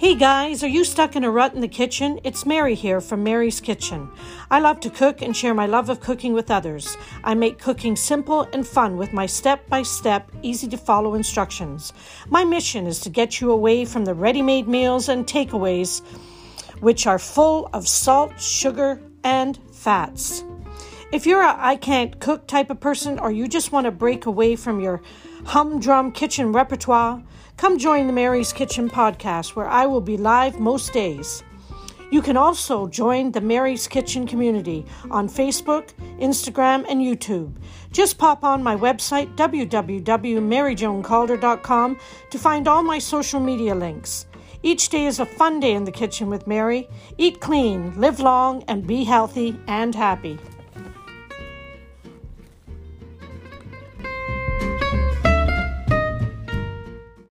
Hey guys, are you stuck in a rut in the kitchen? It's Mary here from Mary's Kitchen. I love to cook and share my love of cooking with others. I make cooking simple and fun with my step by step, easy to follow instructions. My mission is to get you away from the ready made meals and takeaways, which are full of salt, sugar, and fats. If you're a I can't cook type of person or you just want to break away from your humdrum kitchen repertoire, come join the Mary's Kitchen podcast where I will be live most days. You can also join the Mary's Kitchen community on Facebook, Instagram, and YouTube. Just pop on my website, www.maryjoancalder.com, to find all my social media links. Each day is a fun day in the kitchen with Mary. Eat clean, live long, and be healthy and happy.